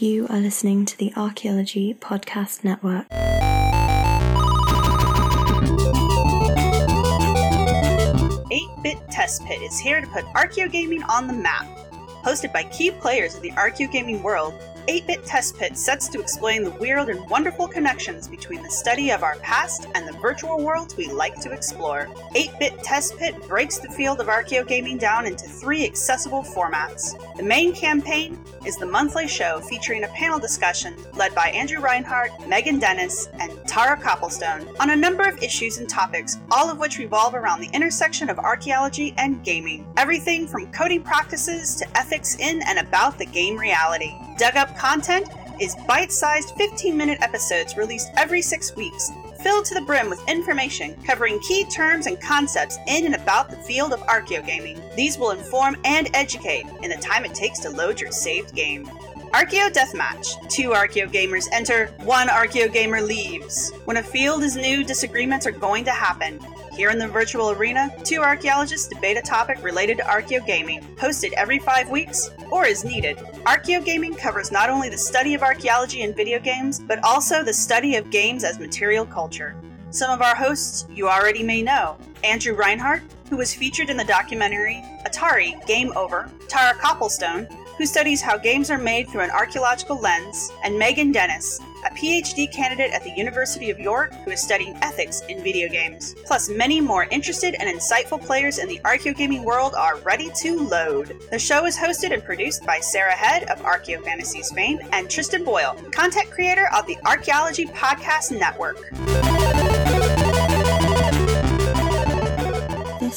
You are listening to the Archaeology Podcast Network. 8-Bit Test Pit is here to put archaeogaming on the map. Hosted by key players of the archaeogaming world, 8-Bit Test Pit sets to explain the weird and wonderful connections between the study of our past and the virtual worlds we like to explore. 8-Bit Test Pit breaks the field of archaeogaming down into three accessible formats. The main campaign is the monthly show featuring a panel discussion led by Andrew Reinhard, Meghan Dennis, and Tara Copplestone on a number of issues and topics, all of which revolve around the intersection of archaeology and gaming. Everything from coding practices to ethics in and about the game reality. Dug Up content is bite sized 15 minute episodes released every six weeks, filled to the brim with information covering key terms and concepts in and about the field of archaeogaming. These will inform and educate in the time it takes to load your saved game. Archeo Deathmatch. Two Archeo gamers enter, one Archeo gamer leaves. When a field is new, disagreements are going to happen. Here in the virtual arena, two archaeologists debate a topic related to Archeo gaming, hosted every five weeks or as needed. Archeo gaming covers not only the study of archaeology and video games, but also the study of games as material culture. Some of our hosts you already may know Andrew Reinhard, who was featured in the documentary Atari Game Over, Tara Copplestone, who studies how games are made through an archaeological lens, and Meghan Dennis, a PhD candidate at the University of York who is studying ethics in video games. Plus, many more interested and insightful players in the archaeogaming world are ready to load. The show is hosted and produced by Sarah Head of Archeo Fantasies fame and Tristan Boyle, content creator of the Archaeology Podcast Network.